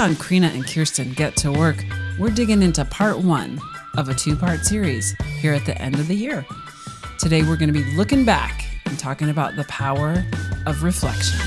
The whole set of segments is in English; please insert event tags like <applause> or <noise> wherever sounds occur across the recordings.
on Krina and Kirsten Get to Work, we're digging into part one of a two part series here at the end of the year. Today, we're going to be looking back and talking about the power of reflection.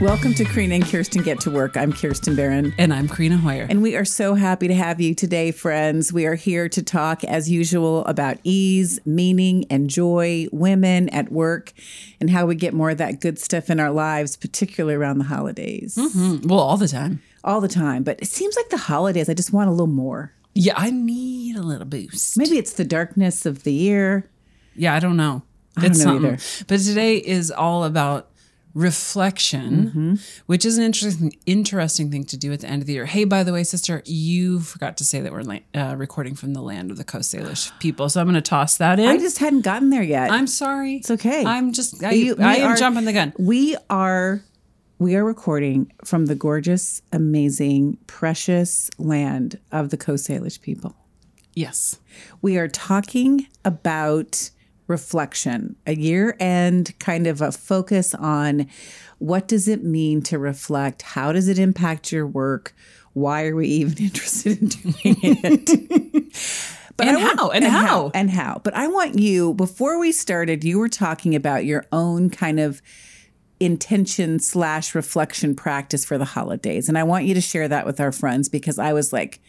Welcome to Krina and Kirsten Get to Work. I'm Kirsten Barron. And I'm Krina Hoyer. And we are so happy to have you today, friends. We are here to talk, as usual, about ease, meaning, and joy, women at work, and how we get more of that good stuff in our lives, particularly around the holidays. Mm-hmm. Well, all the time. All the time. But it seems like the holidays, I just want a little more. Yeah, I need a little boost. Maybe it's the darkness of the year. Yeah, I don't know. I it's don't know something. either. But today is all about reflection, Mm-hmm. which is an interesting interesting thing to do at the end of the year. Hey, by the way, sister, you forgot to say that we're la- uh, recording from the land of the Coast Salish <sighs> people, so I'm going to toss that in. I just hadn't gotten there yet. I'm sorry. It's okay. I'm just I, You- I am are- jumping the gun. We are we are recording from the gorgeous, amazing, precious land of the Coast Salish people. Yes. We are talking about reflection, a year end kind of a focus on what does it mean to reflect? How does it impact your work? Why are we even <laughs> interested in doing it? <laughs> But And want- how? And how? And how? But I want you, before we started, you were talking about your own kind of intention slash reflection practice for the holidays. And I want you to share that with our friends because I was like,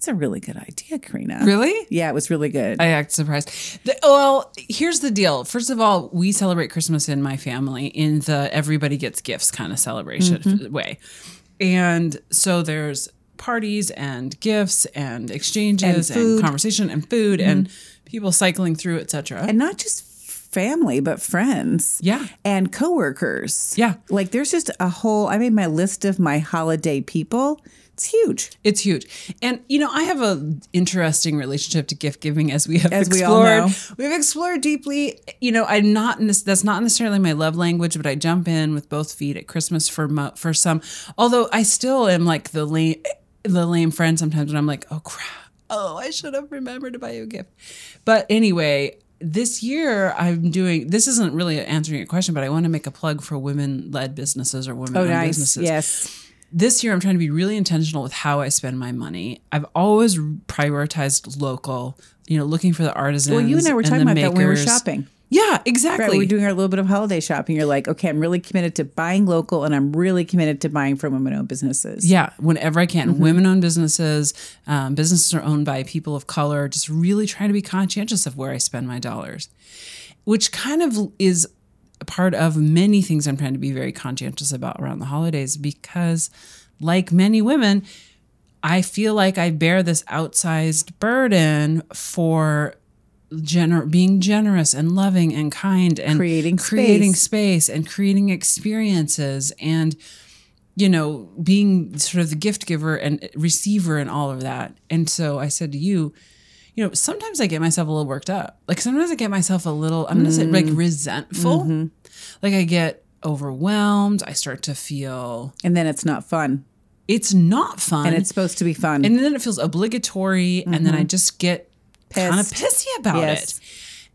that's a really good idea, Krina. Really? Yeah, it was really good. I act surprised. The, well, here's the deal. First of all, we celebrate Christmas in my family in the everybody gets gifts kind of celebration Mm-hmm. way. And so there's parties and gifts and exchanges And and. Mm-hmm. conversation and food and people cycling through, etc. and not just family, but friends. Yeah. And coworkers. Yeah. Like there's just a whole I made my list of my holiday people. It's huge. It's huge. And you know, I have a interesting relationship to gift giving as we have As we all explored. know. We've explored deeply. You know, I'm not that's not necessarily my love language, but I jump in with both feet at Christmas for mo- for some. Although I still am like the lame the lame friend sometimes when I'm like, "Oh crap. Oh, I should have remembered to buy you a gift." But anyway, this year I'm doing this isn't really answering your question, but I want to make a plug for women-led businesses or women-owned oh, businesses Yes. This year I'm trying to be really intentional with how I spend my money. I've always prioritized local, you know, looking for the artisans. Well, you and I were talking about that when we were shopping. Yeah, exactly. Right, We're doing our little bit of holiday shopping. You're like, okay, I'm really committed to buying local, and I'm really committed to buying from women-owned businesses. yeah, whenever I can. Mm-hmm. Women-owned businesses, um, businesses are owned by people of color. Just really trying to be conscientious of where I spend my dollars, which kind of is part of many things I'm trying to be very conscientious about around the holidays because, like many women, I feel like I bear this outsized burden for gener- being generous and loving and kind and Creating creating space. space and creating experiences and you know being sort of the gift giver and receiver and all of that. And so I said to you, you know, sometimes I get myself a little worked up. Like sometimes I get myself a little I'm going to say like Mm. resentful. Mm-hmm. Like I get overwhelmed. I start to feel And then it's not fun. it's not fun. And it's supposed to be fun. and then it feels obligatory and then i just get kind of Mm-hmm. Pissy about Yes. it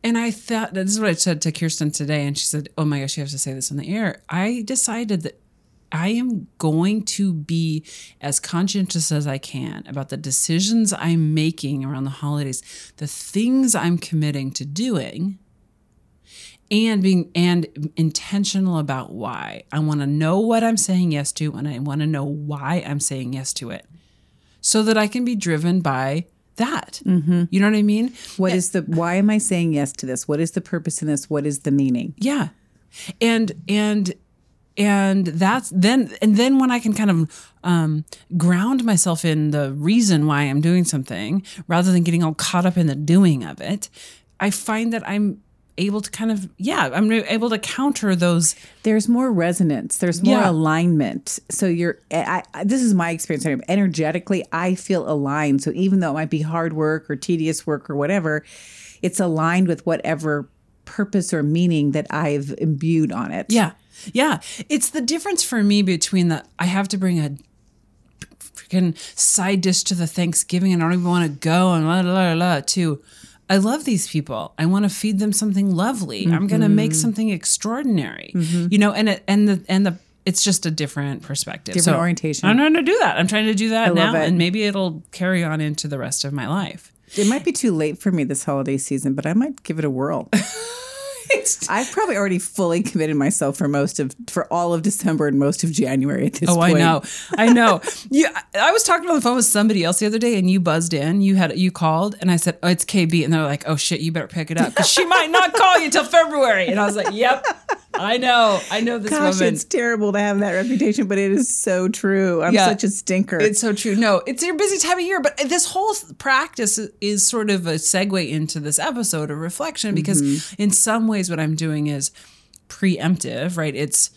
and i thought this is what i said to kirsten today and she said oh my gosh you have to say this on the air i decided that i am going to be as conscientious as i can about the decisions i'm making around the holidays the things i'm committing to doing and being and intentional about why i want to know what i'm saying yes to and i want to know why i'm saying yes to it so that I can be driven by that. Mm-hmm. You know what I mean? what is the why am I saying yes to this? What is the purpose in this? What is the meaning? Yeah. And and and that's then and then when I can kind of um, ground myself in the reason why I'm doing something rather than getting all caught up in the doing of it, I find that I'm able to kind of yeah I'm able to counter those There's more resonance. There's more Yeah. alignment. So you're. I, I, this is my experience. Energetically, I feel aligned. So even though it might be hard work or tedious work or whatever, it's aligned with whatever purpose or meaning that I've imbued on it. Yeah. Yeah. It's the difference for me between the I have to bring a freaking side dish to the Thanksgiving and I don't even want to go and la la la la to I love these people. I want to feed them something lovely. I'm going to make Mm-hmm. something extraordinary. You know, and it, and the and the it's just a different perspective. Different orientation. I'm trying to do that. I'm trying to do that now, love it. and maybe it'll carry on into the rest of my life. It might be too late for me this holiday season, but I might give it a whirl. <laughs> I've probably already fully committed myself for most of for all of December and most of January at this Oh, I know, <laughs> I know. Yeah, I was talking on the phone with somebody else the other day, and you buzzed in. You had you called, and I said, "Oh, it's KB," and they're like, "Oh shit, you better pick it up because she might not call you till February." And I was like, "Yep, I know, I know this Gosh, woman." it's terrible to have that reputation, but it is so true. I'm Yeah. such a stinker. It's so true. No, it's your busy time of year, but this whole practice is- sort of a segue into this episode of reflection because Mm-hmm. in some ways what I'm doing is preemptive, right? It's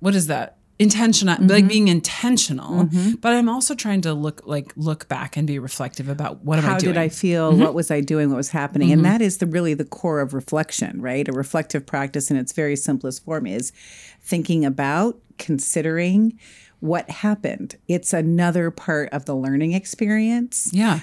what is that? Intentional, Mm-hmm. like being intentional, but I'm also trying to look like look back and be reflective about what am I doing? how did I feel? Mm-hmm. What was I doing? What was happening? And that is the really the core of reflection, right? A reflective practice in its very simplest form is thinking about, considering what happened. It's another part of the learning experience. yeah,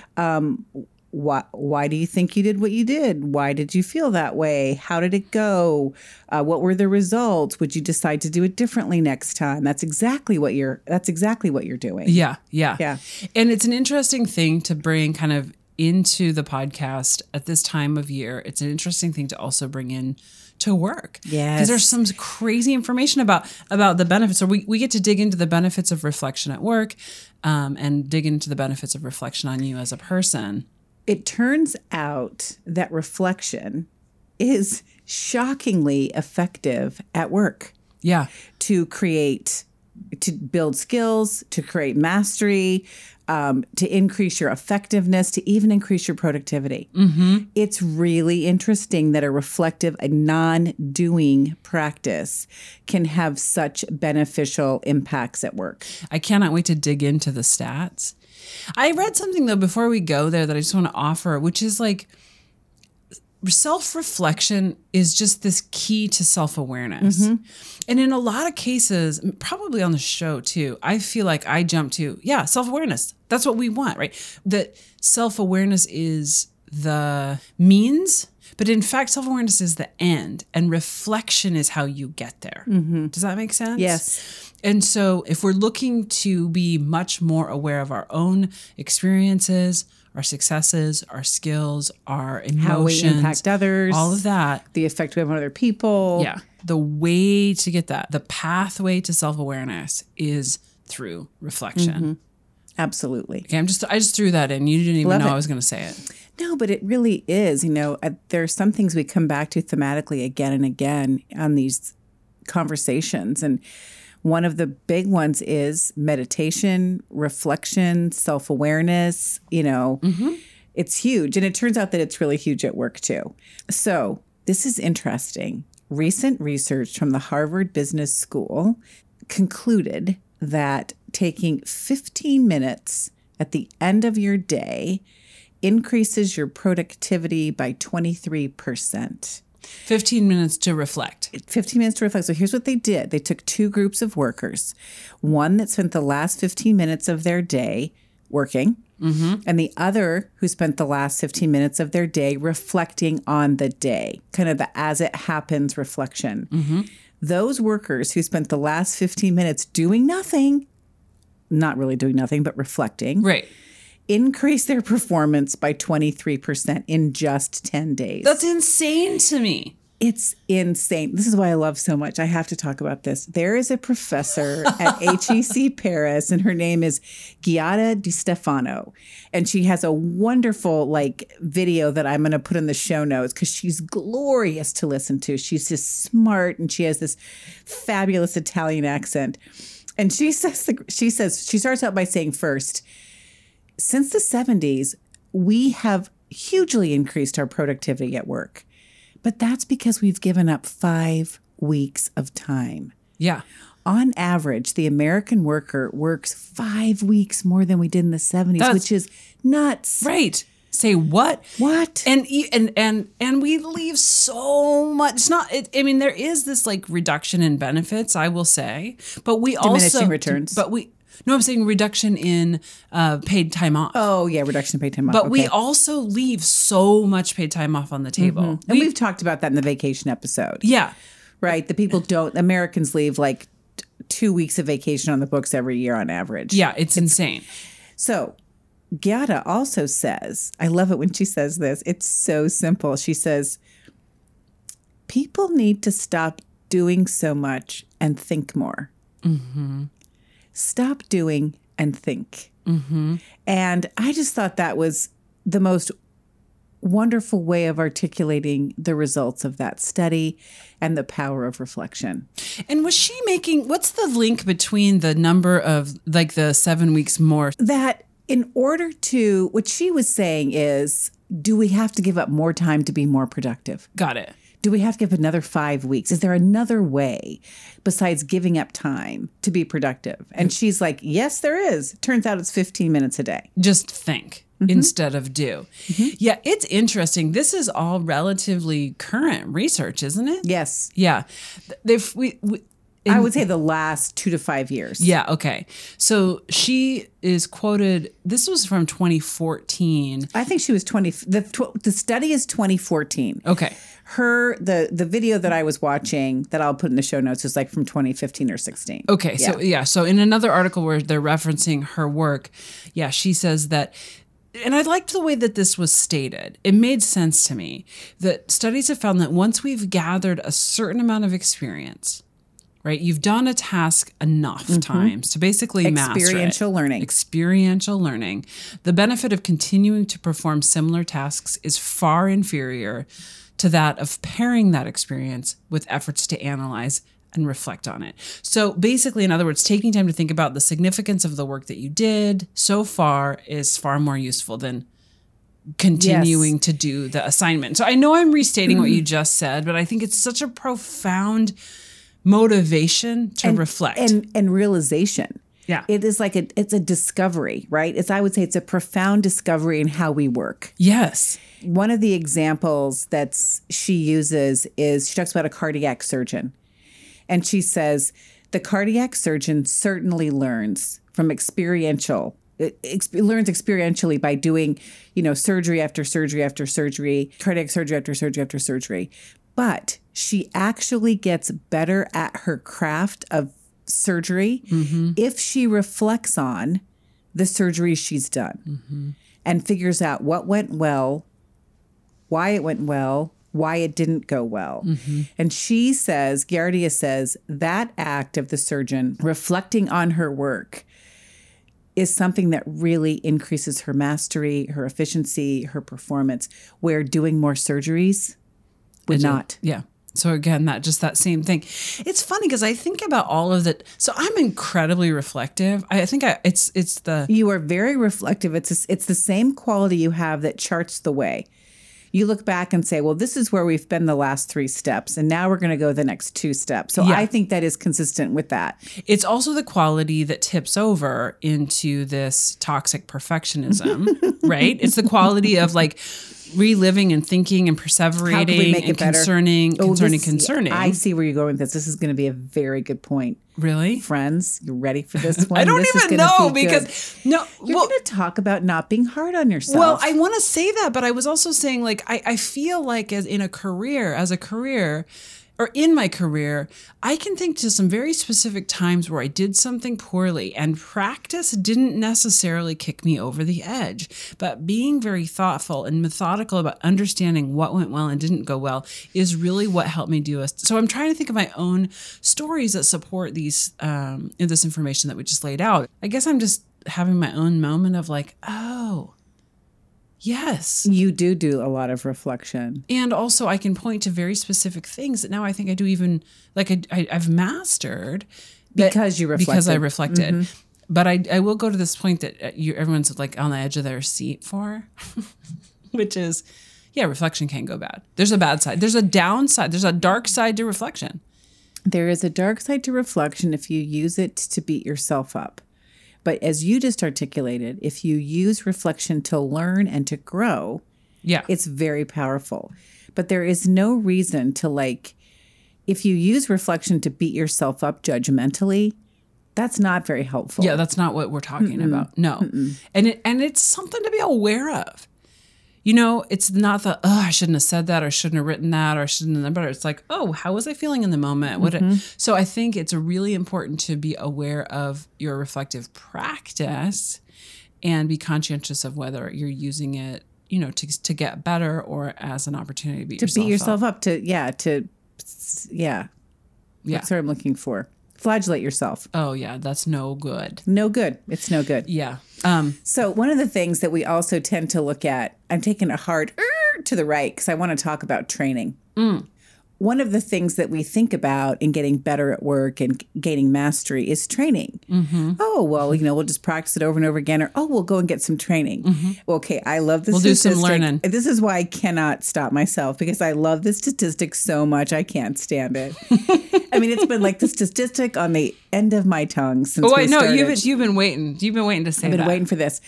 Why, why do you think you did what you did? Why did you feel that way? How did it go? Uh, what were the results? Would you decide to do it differently next time? That's exactly what you're. That's exactly what you're doing. Yeah, yeah. Yeah. And it's an interesting thing to bring kind of into the podcast at this time of year. It's an interesting thing to also bring in to work. Yeah. Because there's some crazy information about about the benefits. So we, we get to dig into the benefits of reflection at work um, and dig into the benefits of reflection on you as a person. It turns out that reflection is shockingly effective at work Yeah. to create, to build skills, to create mastery, um, to increase your effectiveness, to even increase your productivity. It's really interesting that a reflective, a non doing practice can have such beneficial impacts at work. I cannot wait to dig into the stats. I read something though before we go there that I just want to offer, which is like self reflection is just this key to self awareness. Mm-hmm. And in a lot of cases, probably on the show too, I feel like I jump to, yeah, self awareness. That's what we want, right? That self awareness is the means, but in fact, self awareness is the end, and reflection is how you get there. Mm-hmm. Does that make sense? Yes. And so, if we're looking to be much more aware of our own experiences, our successes, our skills, our emotions, How we impact others, all of that, the effect we have on other people. yeah, the way to get that, the pathway to self awareness is through reflection. Mm-hmm. Absolutely. Okay, I'm just I just threw that in. You didn't even Love know it. I was going to say it. No, but it really is. You know, uh, there are some things we come back to thematically again and again on these conversations. And one of the big ones is meditation, reflection, self awareness. You know, it's huge. And it turns out that it's really huge at work too. So, this is interesting. Recent research from the Harvard Business School concluded that taking 15 minutes at the end of your day increases your productivity by 23%. 15 minutes to reflect. 15 minutes to reflect. So here's what they did they took two groups of workers one that spent the last 15 minutes of their day working, mm-hmm. and the other who spent the last 15 minutes of their day reflecting on the day, kind of the as it happens reflection. Mm-hmm. Those workers who spent the last 15 minutes doing nothing, not really doing nothing, but reflecting, Right. Increased their performance by 23% in just 10 days. That's insane to me. It's insane. This is why I love so much. I have to talk about this. There is a professor at <laughs> HEC Paris, and her name is Giada Di Stefano. And she has a wonderful like video that I'm gonna put in the show notes because she's glorious to listen to. She's just smart and she has this fabulous Italian accent. And she says the, she says she starts out by saying first, since the 70s, we have hugely increased our productivity at work. But that's because we've given up five weeks of time. Yeah. On average, the American worker works five weeks more than we did in the 70s, That's- which is nuts. Right. Say what? What? and and and and we leave so much it's not it, i mean there is this like reduction in benefits i will say but we Diminishing also returns. but we No, I'm saying reduction in uh, paid time off. Oh yeah, reduction of paid time off. but we also leave so much paid time off on the table. and We- we've talked about that in the vacation episode, yeah. right? The people don't. Americans leave like t- two weeks of vacation on the books every year on average. Yeah, it's insane. So Giada also says, I love it when she says this. It's so simple. She says, people need to stop doing so much and think more. Stop doing and think. Mm-hmm. And I just thought that was the most wonderful way of articulating the results of that study and the power of reflection. And was she making what's the link between the number of like the seven weeks more? that in order to what she was saying is do we have to give up more time to be more productive Got it. Do we have to give another five weeks is there another way besides giving up time to be productive and she's like yes there is turns out it's 15 minutes a day Just think Mm-hmm. instead of do. Yeah, it's interesting. This is all relatively current research, isn't it? yes Yeah. If we, we i would say the last two to five years Yeah, okay. So she is quoted this was from 2014. i think she was 20 the, tw- the study is 2014 Okay. her the the video that i was watching that i'll put in the show notes is like from 2015 or 16 Okay, so yeah, so in another article where they're referencing her work, yeah, she says that and I liked the way that this was stated. It made sense to me that studies have found that once we've gathered a certain amount of experience, right? You've done a task enough mm-hmm. times to basically master it. Experiential learning. Experiential learning. The benefit of continuing to perform similar tasks is far inferior to that of pairing that experience with efforts to analyze and reflect on it. So basically, in other words, taking time to think about the significance of the work that you did so far is far more useful than continuing to do the assignment. So I know I'm restating what you mm-hmm. just said, but I think it's such a profound motivation to reflect. and and realization Yeah. it is like a it's a discovery right it's i would say it's a profound discovery in how we work yes. one of the examples that she uses is she talks about a cardiac surgeon and she says the cardiac surgeon certainly learns from experiential it learns experientially by doing you know surgery after surgery after surgery cardiac surgery after surgery after surgery but she actually gets better at her craft of surgery mm-hmm. if she reflects on the surgery she's done mm-hmm. and figures out what went well why it went well, why it didn't go well. Mm-hmm. And she says, Giada says, that act of the surgeon reflecting on her work is something that really increases her mastery, her efficiency, her performance, where doing more surgeries would not. Yeah. So again, that just that same thing. It's funny because I think about all of that. So I'm incredibly reflective. I think I, it's it's the You are very reflective. It's it's the same quality you have that charts the way. You look back and say, "Well, this is where we've been the last three steps, and now we're going to go the next two steps." So Yeah. I think that is consistent with that. it's also the quality that tips over into this toxic perfectionism, <laughs> right? It's the quality of like reliving and thinking and perseverating make and concerning, Oh, concerning, this- concerning. I see where you're going with this. This is going to be a very good point. really? Friends, you ready for this <laughs> one? I don't This even know be good. because no. you're well, going to talk about not being hard on yourself. Well, I want to say that, but I was also saying like I, I feel like as in a career, as a career, or in my career, I can think to some very specific times where I did something poorly and practice didn't necessarily kick me over the edge. But being very thoughtful and methodical about understanding what went well and didn't go well is really what helped me do it. So I'm trying to think of my own stories that support these um, this information that we just laid out. I guess I'm just having my own moment of like, oh, yes. you do do a lot of reflection. And also, I can point to very specific things that now I think I do even like I, I, I've mastered Because you because I reflected. Mm-hmm. But I, I will go to this point that uh, you, everyone's like on the edge of their seat for, <laughs> which is, yeah, reflection can go bad. There's a bad side. There's a downside. There's a dark side to reflection. There is a dark side to reflection if you use it to beat yourself up. But as you just articulated, if you use reflection to learn and to grow, Yeah. it's very powerful. But there is no reason to like, if you use reflection to beat yourself up judgmentally, That's not very helpful. Yeah, that's not what we're talking about. No. And it, and it's something to be aware of. You know, it's not the oh, I shouldn't have said that or shouldn't have written that or shouldn't have done better. It's like, oh, how was I feeling in the moment? What mm-hmm. so I think it's really important to be aware of your reflective practice and be conscientious of whether you're using it, you know, to to get better or as an opportunity to beat to yourself beat yourself up. up. to yeah to yeah Yeah. that's what I'm looking for. Flagellate yourself. Oh yeah, that's no good. No good. It's no good. Yeah. Um So one of the things that we also tend to look at, I'm taking a hard er to the right because I want to talk about training. One of the things that we think about in getting better at work and gaining mastery is training. Mm-hmm. Oh well, you know, we'll just practice it over and over again, or oh, we'll go and get some training. Mm-hmm. Okay, I love this. We'll do some learning. This is why I cannot stop myself because I love this statistic so much. I can't stand it. <laughs> I mean, it's been like the statistic on the end of my tongue since. Oh no, started. you've been, you've been waiting. You've been waiting to say I've been that. waiting for this.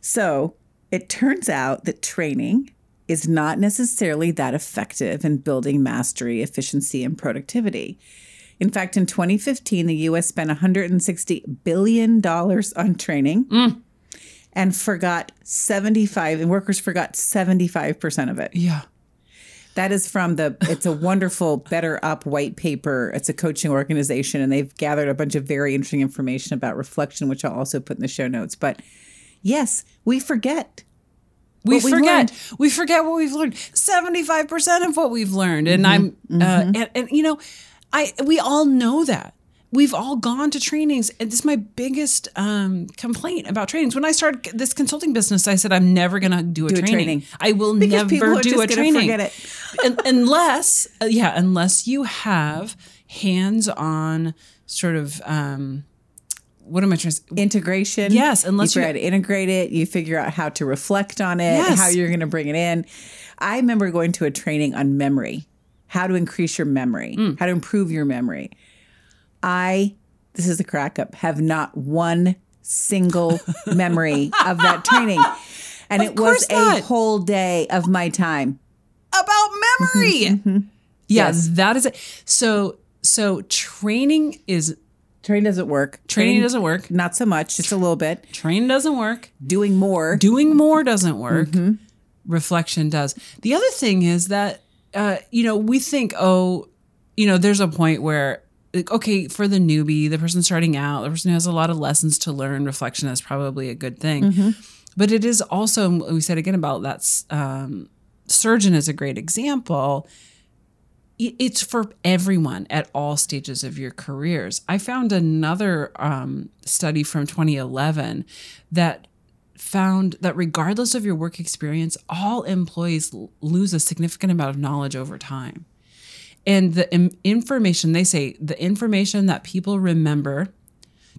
So it turns out that training is not necessarily that effective in building mastery, efficiency, and productivity. In fact, in 2015, the US spent $160 billion on training Mm. and forgot 75, and workers forgot 75% of it. Yeah. That is from the, it's a wonderful BetterUp white paper. It's a coaching organization, and they've gathered a bunch of very interesting information about reflection, which I'll also put in the show notes. But yes, we forget. We forget learned. we forget what we've learned 75% of what we've learned and i'm Mm-hmm. uh, and, and you know i we all know that we've all gone to trainings and this is my biggest um, complaint about trainings when i started this consulting business i said i'm never going to do a Do a training. training. i will Because people never are do just a training forget it. Unless uh, yeah unless you have hands-on sort of um, what am i trying to say? Integration. Yes, unless you out to integrate it, you figure out how to reflect on it, Yes. how you're going to bring it in. I remember going to a training on memory, how to increase your memory, Mm. how to improve your memory. I, this is a crack up, have not one single <laughs> memory of that training. And it was not. a whole day of my time. about memory. Yeah, Mm-hmm, Yes. that is it. So so training is Training doesn't work. training doesn't work. Not so much, just a little bit. Training doesn't work. Doing more. Doing more doesn't work. Mm-hmm. Reflection does. The other thing is that uh, you know we think oh you know there's a point where like, okay for the newbie the person starting out the person who has a lot of lessons to learn reflection is probably a good thing Mm-hmm. but it is also we said again about that um, surgeon is a great example it's for everyone at all stages of your careers. I found another um, study from 2011 that found that regardless of your work experience, all employees l- lose a significant amount of knowledge over time. And the im- information, they say, the information that people remember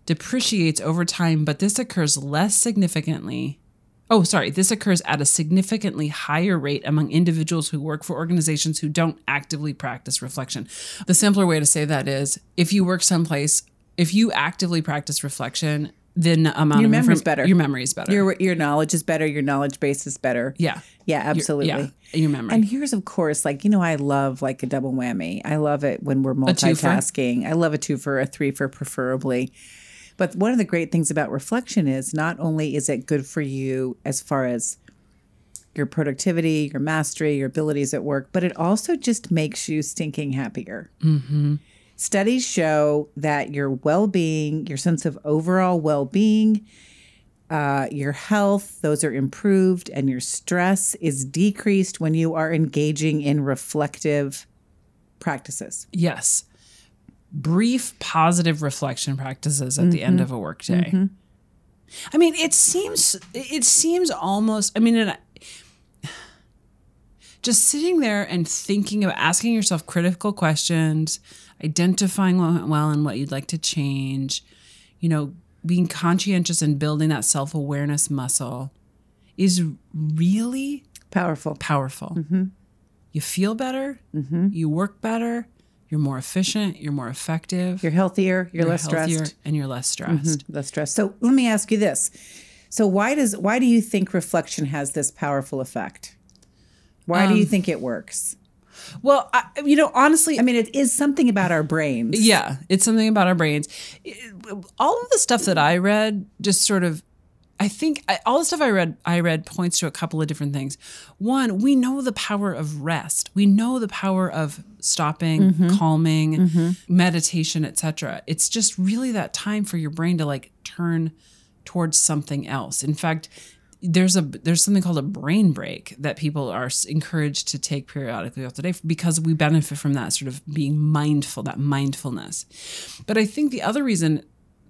depreciates over time, but this occurs less significantly Oh, sorry. This occurs at a significantly higher rate among individuals who work for organizations who don't actively practice reflection. The simpler way to say that is if you work someplace, if you actively practice reflection, then the amount Your of memory's inform- better. Your memory is better. Your your knowledge is better. Your knowledge base is better. yeah. Yeah, absolutely. Yeah. Your memory. And here's, of course, like, you know, I love like a double whammy. I love it when we're multitasking. I love a two for a three for preferably. But one of the great things about reflection is not only is it good for you as far as your productivity, your mastery, your abilities at work, but it also just makes you stinking happier. Studies show that your well being, your sense of overall well being, uh, your health, those are improved, and your stress is decreased when you are engaging in reflective practices. yes. Brief positive reflection practices at the end of a workday. Mm-hmm. I mean, it seems it seems almost. I mean, it, <sighs> just sitting there and thinking of asking yourself critical questions, identifying what went well and what you'd like to change, you know, being conscientious and building that self awareness muscle is really Powerful. powerful. Mm-hmm. You feel better, mm-hmm. you work better, you're more efficient, you're more effective, You're healthier, you're, less healthier, stressed. and you're less mm-hmm, stressed. Less stressed. So let me ask you this. So why does why do you think reflection has this powerful effect? Why do you um, think it works? Well, I, you know, honestly, I mean, it is something about our brains. Yeah, it's something about our brains. All of the stuff that I read just sort of I think I, all the stuff I read I read points to a couple of different things. One, we know the power of rest. We know the power of stopping, mm-hmm. calming, mm-hmm. meditation, etc. It's just really that time for your brain to like turn towards something else. In fact, there's a there's something called a brain break that people are encouraged to take periodically throughout the day because we benefit from that sort of being mindful, that mindfulness. But I think the other reason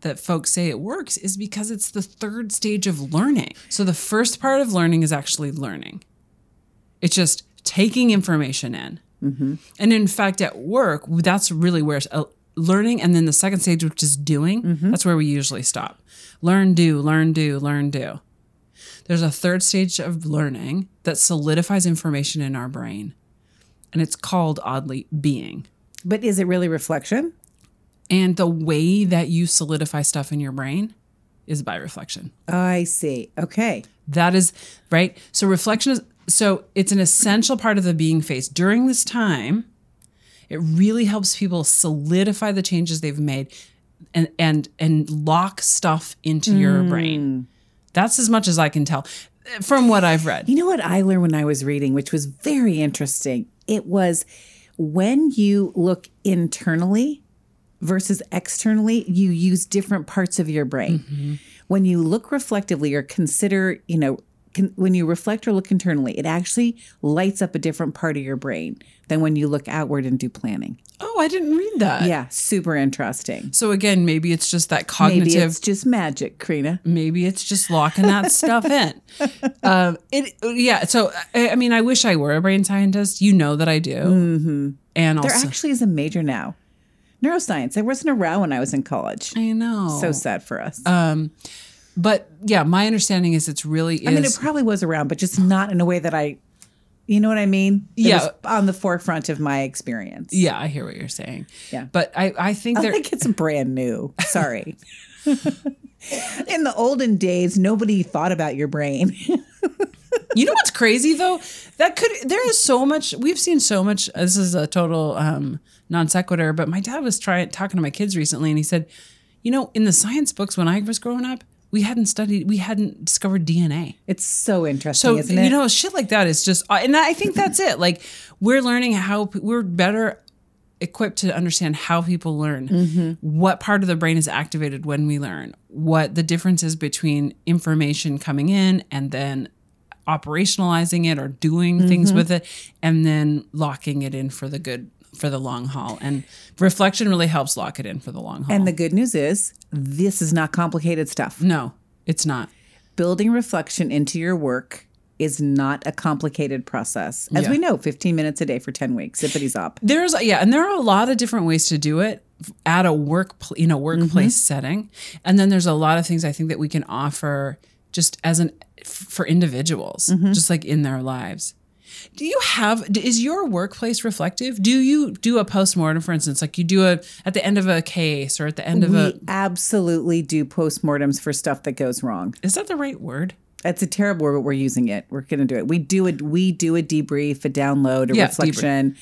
that folks say it works is because it's the third stage of learning. So the first part of learning is actually learning. It's just taking information in. And in fact, at work, that's really where uh, learning. And then the second stage, which is doing, that's where we usually stop. Learn, do, learn, do, learn, do. There's a third stage of learning that solidifies information in our brain. And it's called, oddly, being. But is it really reflection? And the way that you solidify stuff in your brain is by reflection. I see. Okay. That is right. So reflection is so it's an essential part of the being phase. During this time, it really helps people solidify the changes they've made and and and lock stuff into your mm. brain. That's as much as I can tell from what I've read. You know what I learned when I was reading, which was very interesting? It was when you look internally versus externally, you use different parts of your brain. When you look reflectively or consider, you know, con- when you reflect or look internally, it actually lights up a different part of your brain than when you look outward and do planning. Oh, I didn't read that. Yeah, super interesting. So again, maybe it's just that cognitive. Maybe it's just magic, Krina. maybe it's just locking that stuff in. <laughs> Um, it yeah. So I, I mean, I wish I were a brain scientist. You know that I do. Mm-hmm. And There also, actually is a major now. Neuroscience. I wasn't around when I was in college. I know. So sad for us. but yeah, my understanding is it's really is. I mean, it probably was around, but just not in a way that I, you know what I mean? Yeah. on the forefront of my experience. yeah, I hear what you're saying. Yeah. But I I think I there. think it's brand new. Sorry. <laughs> <laughs> in the olden days, nobody thought about your brain. <laughs> You know what's crazy though? That could there is so much we've seen so much. This is a total um, non sequitur, but my dad was trying talking to my kids recently, and he said, you know, in the science books when I was growing up, we hadn't studied, we hadn't discovered DNA. it's so interesting, So isn't it? you know, shit like that is just, uh, and I think that's it. Like we're learning how we're better equipped to understand how people learn, Mm-hmm. what part of the brain is activated when we learn, what the difference is between information coming in and then operationalizing it or doing things Mm-hmm. with it, and then locking it in for the good for the long haul. And reflection really helps lock it in for the long haul. and the good news is, this is not complicated stuff. no, it's not. Building reflection into your work is not a complicated process. As Yeah. we know, 15 minutes a day for 10 weeks, zippity zop. There's yeah, and there are a lot of different ways to do it at a work you know workplace mm-hmm. setting, and then there's a lot of things I think that we can offer just as an for individuals, mm-hmm. just like in their lives. Do you have is your workplace reflective? Do you do a postmortem, for instance, like you do a at the end of a case or at the end of a absolutely do postmortems for stuff that goes wrong. is that the right word? It's a terrible word, but we're using it. We're going to do it. We do it. We do a debrief, a download, a Yeah, reflection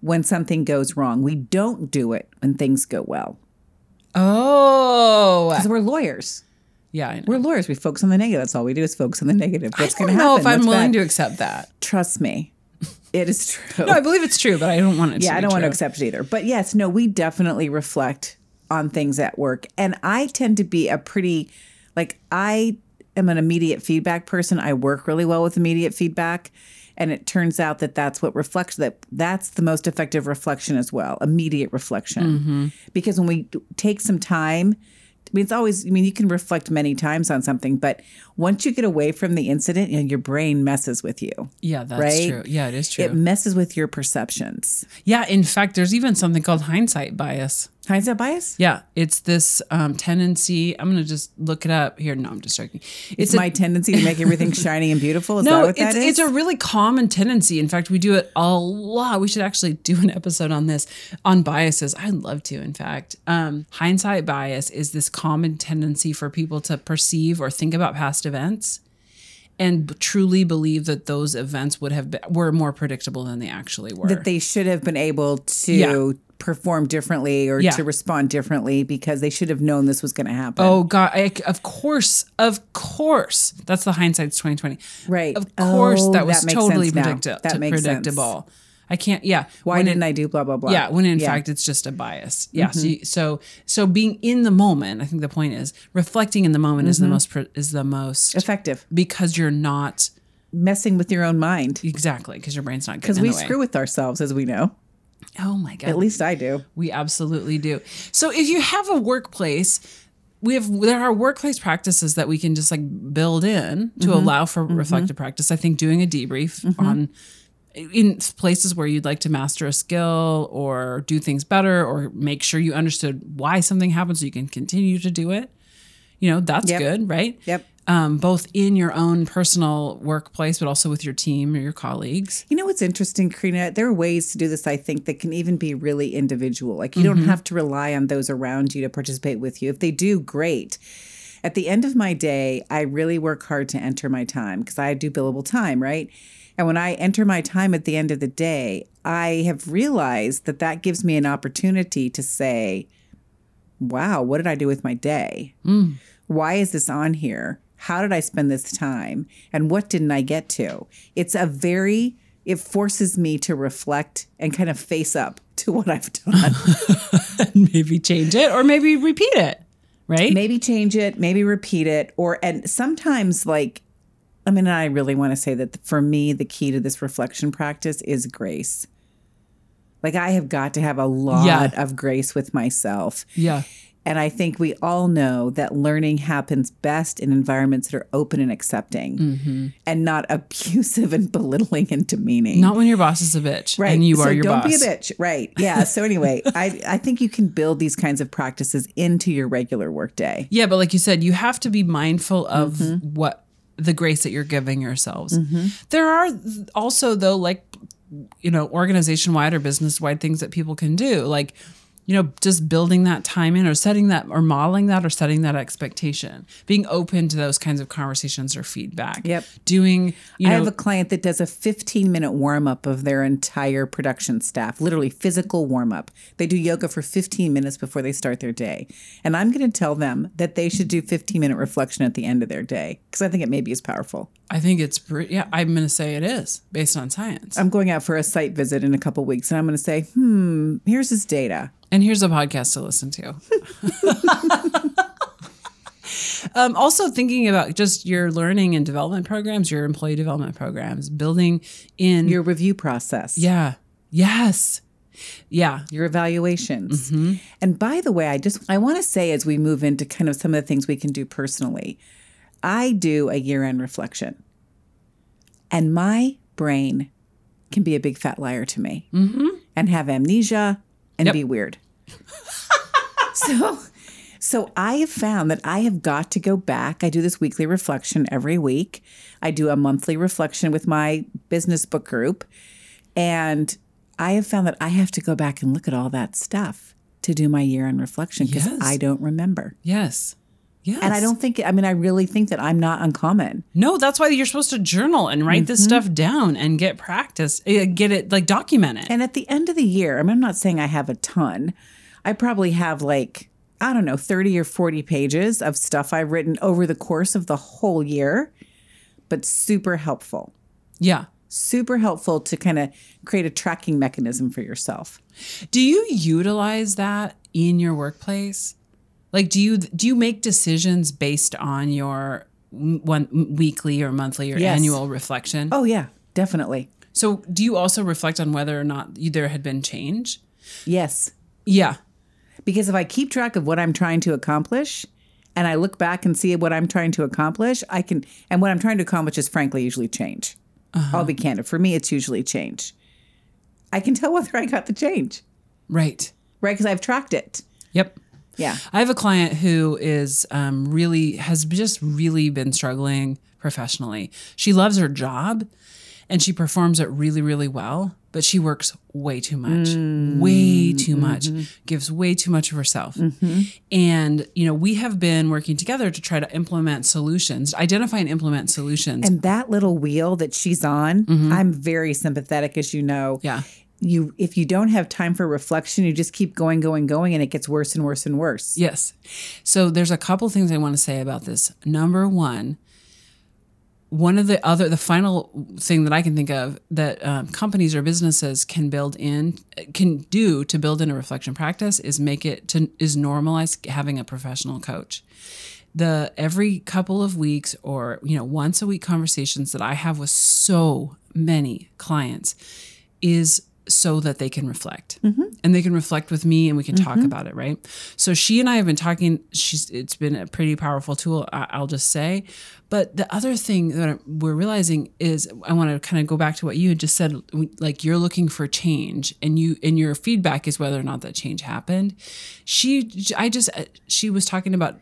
when something goes wrong. We don't do it when things go well Oh, because we're lawyers. Yeah. Know. We're lawyers. We focus on the negative. That's all we do is focus on the negative. What's I going don't to know happen? if I'm What's willing bad? to accept that. Trust me, it is true. No, I believe it's true, but I don't want it. yeah, I don't want to accept it either. But yes, no, we definitely reflect on things at work. And I tend to be a pretty, like, I am an immediate feedback person. I work really well with immediate feedback. And it turns out that that's what reflects that that's the most effective reflection as well, immediate reflection. Mm-hmm. Because when we take some time, I mean, it's always, I mean, you can reflect many times on something, but once you get away from the incident, you know, your brain messes with you. Yeah, that's Right? true. Yeah, it is true. It messes with your perceptions. Yeah, in fact, there's even something called hindsight bias. Hindsight bias? Yeah, it's this um, tendency. I'm gonna just look it up here. No, I'm just joking. It's a- my tendency to make everything <laughs> shiny and beautiful. Is that no, what it's that is? it's a really common tendency. In fact, we do it a lot. We should actually do an episode on this on biases. I'd love to. In fact, um, hindsight bias is this common tendency for people to perceive or think about past events and truly believe that those events would have been were more predictable than they actually were. that they should have been able to Yeah. Perform differently or Yeah. to respond differently because they should have known this was going to happen. Oh God! I, of course, of course, that's the hindsight's twenty twenty. Right. Of course, Oh, that was that totally predictable. That makes sense. I can't. Yeah. why When didn't it- I do blah blah blah? Yeah. When in Yeah. Mm-hmm. fact it's just a bias. Yeah. So, you, so so being in the moment. I think the point is reflecting in the moment is the Mm-hmm. most is the most effective. because you're not Messing with your own mind exactly because your brain's not because we in the way. screw with ourselves, as we know. Oh my god. At least I do. We absolutely do. So if you have a workplace, we have there are workplace practices that we can just like build in to Mm-hmm. allow for reflective practice. I think doing a debrief on in places where you'd like to master a skill or do things better or make sure you understood why something happened so you can continue to do it. You know, that's Yep. good, right? Yep. Um, both in your own personal workplace, but also with your team or your colleagues. You know what's interesting, Krina? There are ways to do this, I think, that can even be really individual. Like you don't have to rely on those around you to participate with you. If they do, great. At the end of my day, I really work hard to enter my time because I do billable time, right? And when I enter my time at the end of the day, I have realized that that gives me an opportunity to say, wow, what did I do with my day? Why is this on here? How did I spend this time? And what didn't I get to? It's a very, it forces me to reflect and kind of face up to what I've done. <laughs> maybe change it or maybe repeat it, right? maybe change it, maybe repeat it. Or, and sometimes, like, I mean, I really want to say that for me, the key to this reflection practice is grace. Like, I have got to have a lot Yeah. of grace with myself. Yeah. And I think we all know that learning happens best in environments that are open and accepting Mm-hmm. and not <laughs> abusive and belittling and demeaning. Not when your boss is a bitch right. and you so are your boss. don't be a bitch. Right. Yeah. So <laughs> anyway, I, I think you can build these kinds of practices into your regular workday. Yeah, but like you said, you have to be mindful of Mm-hmm. what the grace that you're giving yourselves. There are also though like you know, organization wide or business wide things that people can do. Like you know, just building that time in or setting that or modeling that or setting that expectation. Being open to those kinds of conversations or feedback. Yep. Doing, you I have a client that does a 15 minute warm up of their entire production staff, literally physical warm up. They do yoga for 15 minutes before they start their day. And I'm going to tell them that they should do 15 minute reflection at the end of their day because I think it maybe is powerful. I think it's pretty, yeah, I'm going to say it is based on science. I'm going out for a site visit in a couple weeks and I'm going to say, hmm, here's this data. And here's a podcast to listen to. <laughs> um, also, thinking about just your learning and development programs, your employee development programs, building in. Your review process. yeah. Yes. Yeah. your evaluations. Mm-hmm. And by the way, I just I want to say as we move into kind of some of the things we can do personally, I do a year-end reflection. And my brain can be a big fat liar to me and have amnesia and Yep. be weird. <laughs> so so I have found that I have got to go back. I do this weekly reflection every week. I do a monthly reflection with my business book group. And I have found that I have to go back and look at all that stuff to do my year end reflection because Yes. I don't remember. Yes. Yes. And I don't think, I mean, I really think that I'm not uncommon. No, that's why you're supposed to journal and write this stuff down and get practice, eh, get it like document it. And at the end of the year, I mean, I'm not saying I have a ton. I probably have like, I don't know, 30 or 40 pages of stuff I've written over the course of the whole year, but super helpful. yeah. Super helpful to kind of create a tracking mechanism for yourself. Do you utilize that in your workplace? Like, do you do you make decisions based on your one weekly or monthly or Yes. annual reflection? Oh, yeah, definitely. So, do you also reflect on whether or not you- there had been change? Yes. Yeah, Because if I keep track of what I'm trying to accomplish and I look back and see what I'm trying to accomplish, I can, and what I'm trying to accomplish is frankly usually change. Uh-huh. I'll be candid. For me, it's usually change. I can tell <laughs> whether I got the change, right. right? Because I've tracked it. Yep. Yeah. I have a client who is um, really has just really been struggling professionally. She loves her job, and she performs it really, really well, but she works way too much, mm. way too mm-hmm. much, gives way too much of herself. Mm-hmm. And, you know, we have been working together to try to implement solutions, identify and implement solutions. And that little wheel that she's on, mm-hmm. I'm very sympathetic, as you know. yeah. You, if you don't have time for reflection, you just keep going, going, going, and it gets worse and worse and worse. Yes. So there's a couple things I want to say about this. Number one, one of the other, the final thing that I can think of that um, companies or businesses can build in, can do to build in a reflection practice is make it to is normalize having a professional coach. The every couple of weeks or you know once a week conversations that I have with so many clients is so that they can reflect. Mm-hmm. And they can reflect with me and we can talk mm-hmm. about it right? So she and i have been talking she's it's been a pretty powerful tool I- i'll just say. But the other thing that we're realizing is i want to kind of go back to what you had just said like you're looking for change and you and your feedback is whether or not that change happened. She i just she was talking about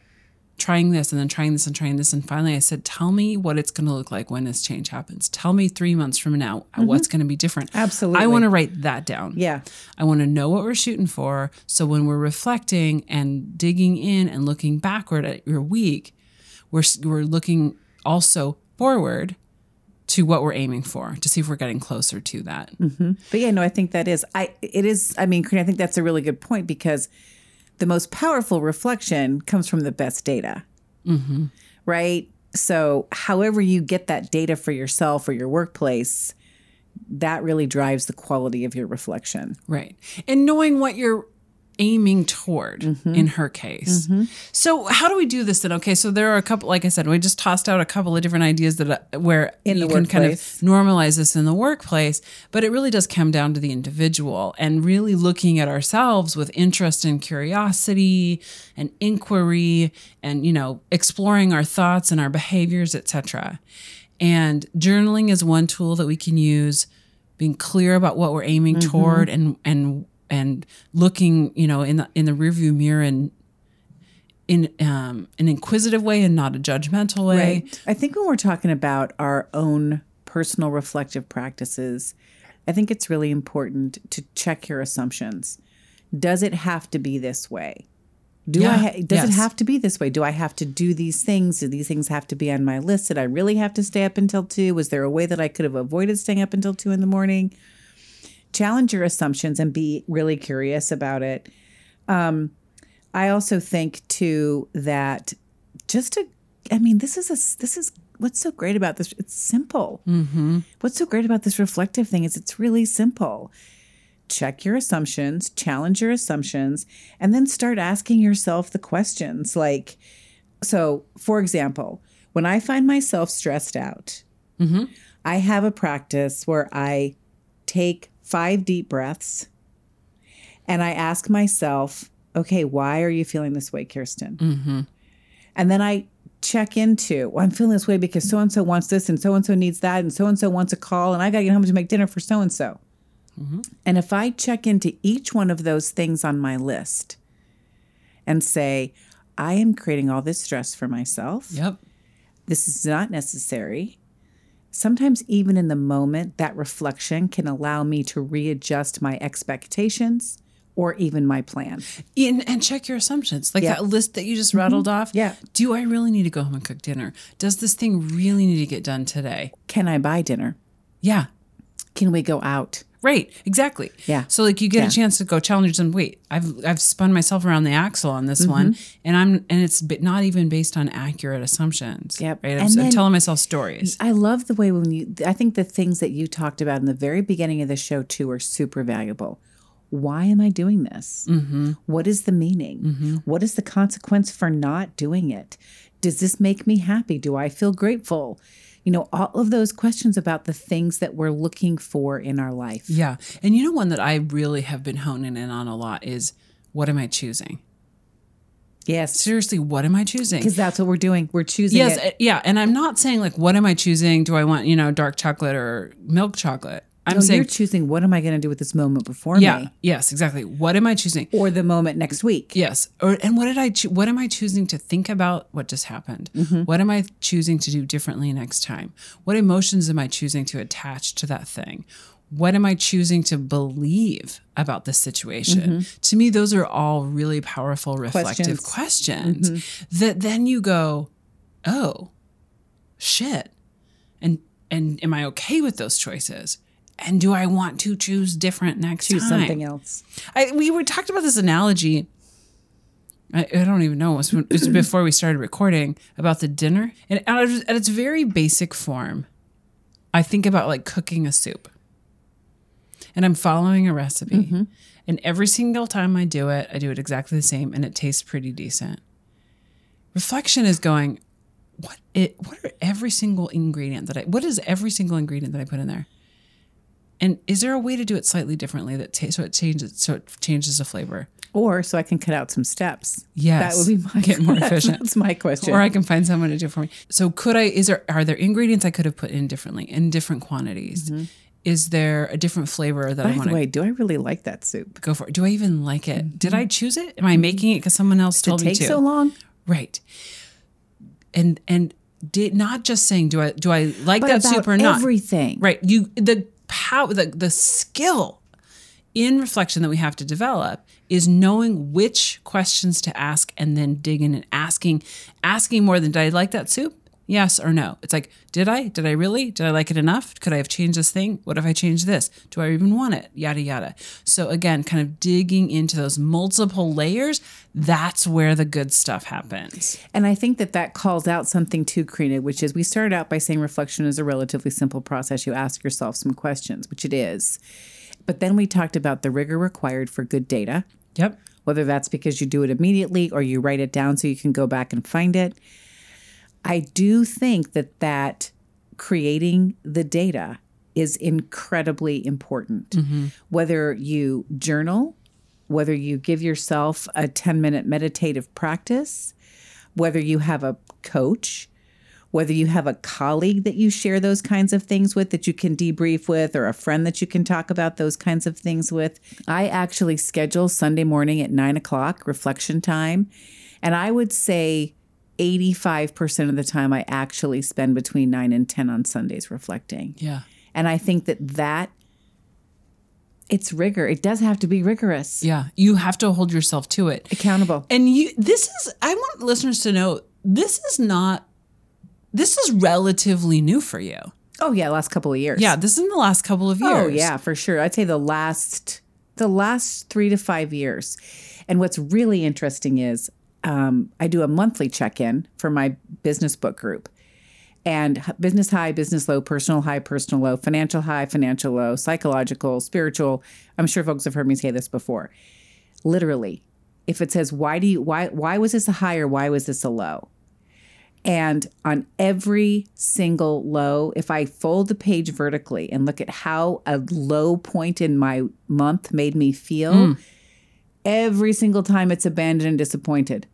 trying this and then trying this and trying this. And finally, I said, Tell me what it's going to look like when this change happens. Tell me three months from now uh, mm-hmm. what's going to be different. Absolutely. I want to write that down. Yeah. I want to know what we're shooting for. So when we're reflecting and digging in and looking backward at your week, we're, we're looking also forward to what we're aiming for to see if we're getting closer to that. Mm-hmm. But yeah, no, I think that is I it is I mean, I think that's a really good point because the most powerful reflection comes from the best data. Mm-hmm. Right? So however you get that data for yourself or your workplace, that really drives the quality of your reflection. Right. And knowing what you're aiming toward Mm-hmm. in her case. So how do we do this then? Okay, so there are a couple like I said, we just tossed out a couple of different ideas that uh, where In you the can kind of normalize this in the workplace, but it really does come down to the individual and really looking at ourselves with interest and curiosity and inquiry and you know, exploring our thoughts and our behaviors, etc. And journaling is one tool that we can use being clear about what we're aiming Mm-hmm. toward and and and looking you know in the in the rearview mirror and in um, an inquisitive way and not a judgmental way Right. I think when we're talking about our own personal reflective practices, I think it's really important to check your assumptions. Does it have to be this way? Do I ha- does it have to be this way? Do I have to do these things? Do these things have to be on my list? Did I really have to stay up until 2? Was there a way that I could have avoided staying up until 2 in the morning? Challenge your assumptions and be really curious about it. Um, I also think too that just to, I mean, this is a this is what's so great about this. It's simple. Mm-hmm. What's so great about this reflective thing is it's really simple. Check your assumptions, challenge your assumptions, and then start asking yourself the questions. Like, so for example, when I find myself stressed out, I have a practice where I take five deep breaths and I ask myself, okay, why are you feeling this way, Kirsten? Mm-hmm. And then I check into, well, I'm feeling this way because so and so wants this and so and so needs that and so and so wants a call and I got to get home to make dinner for so and so. And if I check into each one of those things on my list and say, I am creating all this stress for myself. yep This is not necessary. Sometimes, even in the moment, that reflection can allow me to readjust my expectations or even my plan. and, and check your assumptions like Yeah. Mm-hmm. that list that you just rattled off Yeah. do i really need to go home and cook dinner does this thing really need to get done today Can I buy dinner? yeah Can we go out? Right, exactly. Yeah. So like you get Yeah. a chance to go challenge them. Wait, I've I've spun myself around the axle on Mm-hmm. this one, and I'm and it's not even based on accurate assumptions. Yep. Right. I'm, s- I'm telling myself stories. I love the way when you, I think the things that you talked about in the very beginning of the show too are super valuable. Why am I doing this? What is the meaning? What is the consequence for not doing it? Does this make me happy? Do I feel grateful? You know, all of those questions about the things that we're looking for in our life. Yeah. And you know one that I really have been honing in on a lot is what am I choosing? Yes. Seriously, what am I choosing? Because that's what we're doing. We're choosing Yes, it. uh, yeah, and I'm not saying like what am I choosing? Do I want, you know, dark chocolate or milk chocolate? I'm No, saying you're choosing what am I going to do with this moment before yeah, me, yes, exactly. What am I choosing? or the moment next week. Yes. Or and what did I choo- what am I choosing to think about what just happened? Mm-hmm. What am I choosing to do differently next time? What emotions am I choosing to attach to that thing? What am I choosing to believe about this situation? Mm-hmm. To me those are all really powerful reflective questions, mm-hmm. that then you go, "Oh, shit." And and am I okay with those choices? And do I want to choose different next Choose time? something else. I, we were talked about this analogy. I, I don't even know. It was, it was before we started recording about the dinner, and at its- at its very basic form, I think about like cooking a soup, and I'm following a recipe, mm-hmm. and every single time I do it, I do it exactly the same, and it tastes pretty decent. Reflection is going, what it what are every single ingredient that I what is every single ingredient that I put in there? And is there a way to do it slightly differently that ta- so it changes so it changes the flavor? Or so I can cut out some steps. Yes. That would be my Get more <laughs> efficient. That's my question. Or I can find someone to do it for me. So could I is there are there ingredients I could have put in differently in different quantities? Mm-hmm. Is there a different flavor that I By want the to way, do I really like that soup? go for? It. Do I even like it? Mm-hmm. Did I choose it? Am I mm-hmm. making it because someone else It told me takes to? so long. Right. And and did not just saying do I do I like But that soup or not? everything. Right. You the power the the skill in reflection that we have to develop is knowing which questions to ask and then digging and asking asking more than did I like that soup? Yes or no. It's like, did I? Did I really? Did I like it enough? Could I have changed this thing? What if I changed this? Do I even want it? Yada yada. So again, kind of digging into those multiple layers, that's where the good stuff happens. And I think that that calls out something too, Krina, which is we started out by saying reflection is a relatively simple process. You ask yourself some questions, which it is. But then we talked about the rigor required for good data, Yep. whether that's because you do it immediately or you write it down so you can go back and find it. I do think that that creating the data is incredibly important. Mm-hmm. Whether you journal, whether you give yourself a 10 minute meditative practice, whether you have a coach, whether you have a colleague that you share those kinds of things with that you can debrief with, or a friend that you can talk about those kinds of things with. I actually schedule Sunday morning at nine o'clock reflection time. And I would say 85% of the time I actually spend between nine and 10 on Sundays reflecting. Yeah. And I think that that it's rigor. It does have to be rigorous, Yeah. You have to hold yourself to it. accountable. And you this is I want listeners to know this is not this is relatively new for you. Oh yeah, last couple of years. Yeah, this is in the last couple of oh, years. Oh yeah, for sure. I'd say the last the last three to five years. And what's really interesting is um, I do a monthly check in for my business book group. And business high, business low, personal high, personal low, financial high, financial low, psychological, spiritual. I'm sure folks have heard me say this before. Literally, if it says why do you why why was this a high or why was this a low? And on every single low, if I fold the page vertically and look at how a low point in my month made me feel, every single time it's abandoned and disappointed.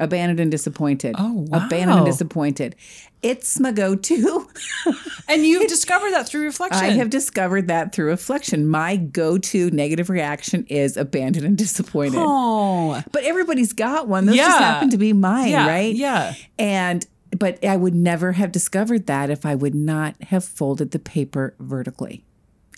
Abandoned and disappointed. Oh, wow. Abandoned and disappointed. It's my go to. <laughs> And you've discovered that through reflection. I have discovered that through reflection. My go to negative reaction is abandoned and disappointed. Oh. But everybody's got one. Those just Yeah. happen to be mine, Yeah. right? Yeah. And but I would never have discovered that if I would not have folded the paper vertically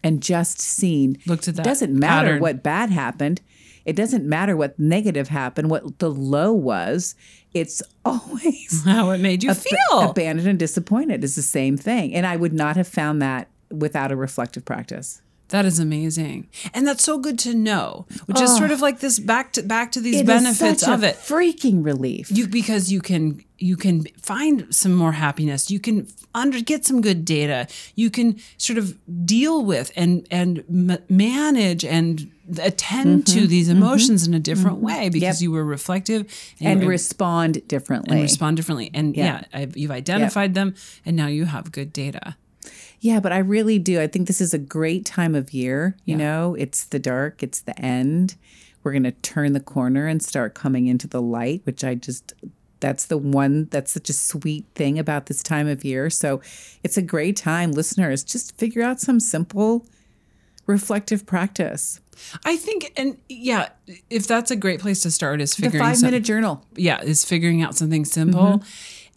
and just seen. Looked at that Doesn't matter pattern. what bad happened. It doesn't matter what negative happened, what the low was. It's <laughs> always <laughs> How it made you ab- feel. abandoned and disappointed is the same thing. And I would not have found that without a reflective practice. that is amazing. And that's so good to know. Which is sort oh. of like this back to back to these benefits of it. Freaking relief. You because you can you can find some more happiness. You can under get some good data. You can sort of deal with and and m- manage and attend Mm-hmm. to these emotions in a different way because you were reflective and you were- respond differently. and respond differently. And yeah, I've, you've identified them, and now you have good data. Yeah, but I really do. I think this is a great time of year. You know, it's the dark, it's the end. We're going to turn the corner and start coming into the light, which I just, that's the one, that's such a sweet thing about this time of year. So it's a great time, listeners. Just figure out some simple reflective practice. I think, and yeah, if that's a great place to start, is figuring The five some- minute journal. yeah, is figuring out something simple, Mm-hmm.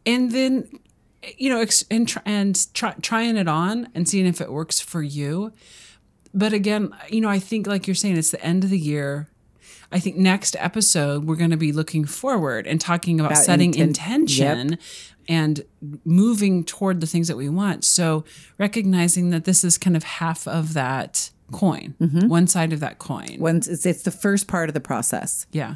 and then you know, and try, and try, trying it on and seeing if it works for you. But again, you know, I think like you're saying, it's the end of the year. I think next episode we're going to be looking forward and talking about, About setting inten- intention and moving toward the things that we want. So recognizing that this is kind of half of that coin, Mm-hmm. one side of that coin. Once it's, it's the first part of the process. yeah.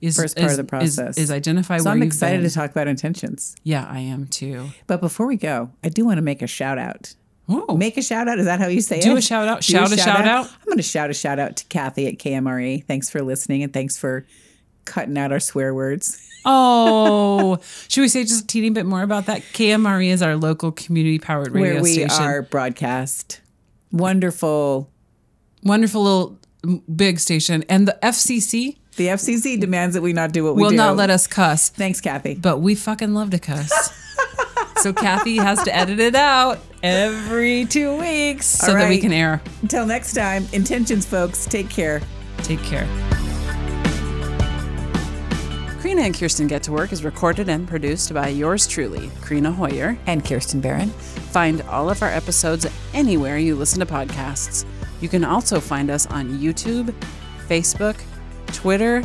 Is, First part is- of the process. is, identify So I'm excited to talk about intentions. Yeah, I am too. But before we go, I do want to make a shout out. Oh, Make a shout out. Is that how you say it? Do a shout out. Do Shout a shout out. I'm going to shout a shout out to Kathy at KMRE. Thanks for listening and thanks for cutting out our swear words. oh, <laughs> should we say just a teeny bit more about that? KMRE is our local community powered radio where we station. are broadcast. Wonderful. Wonderful little big station, and the FCC The FCC demands that we not do what we will do. not let us cuss, Thanks, Kathy. but we fucking love to cuss. <laughs> so Kathy has to edit it out every two weeks so All that we can air. Until next time, intentions, folks. Take care. Take care. Krina and Kirsten Get to Work is recorded and produced by yours truly, Krina Hoyer. And Kirsten Barron. Find all of our episodes anywhere you listen to podcasts. You can also find us on YouTube, Facebook, Twitter,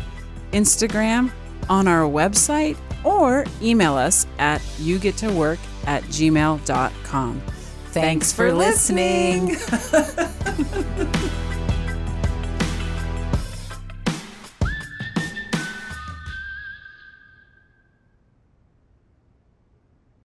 Instagram, on our website, or email us at yougettowork at gmail.com. Thanks for listening. <laughs>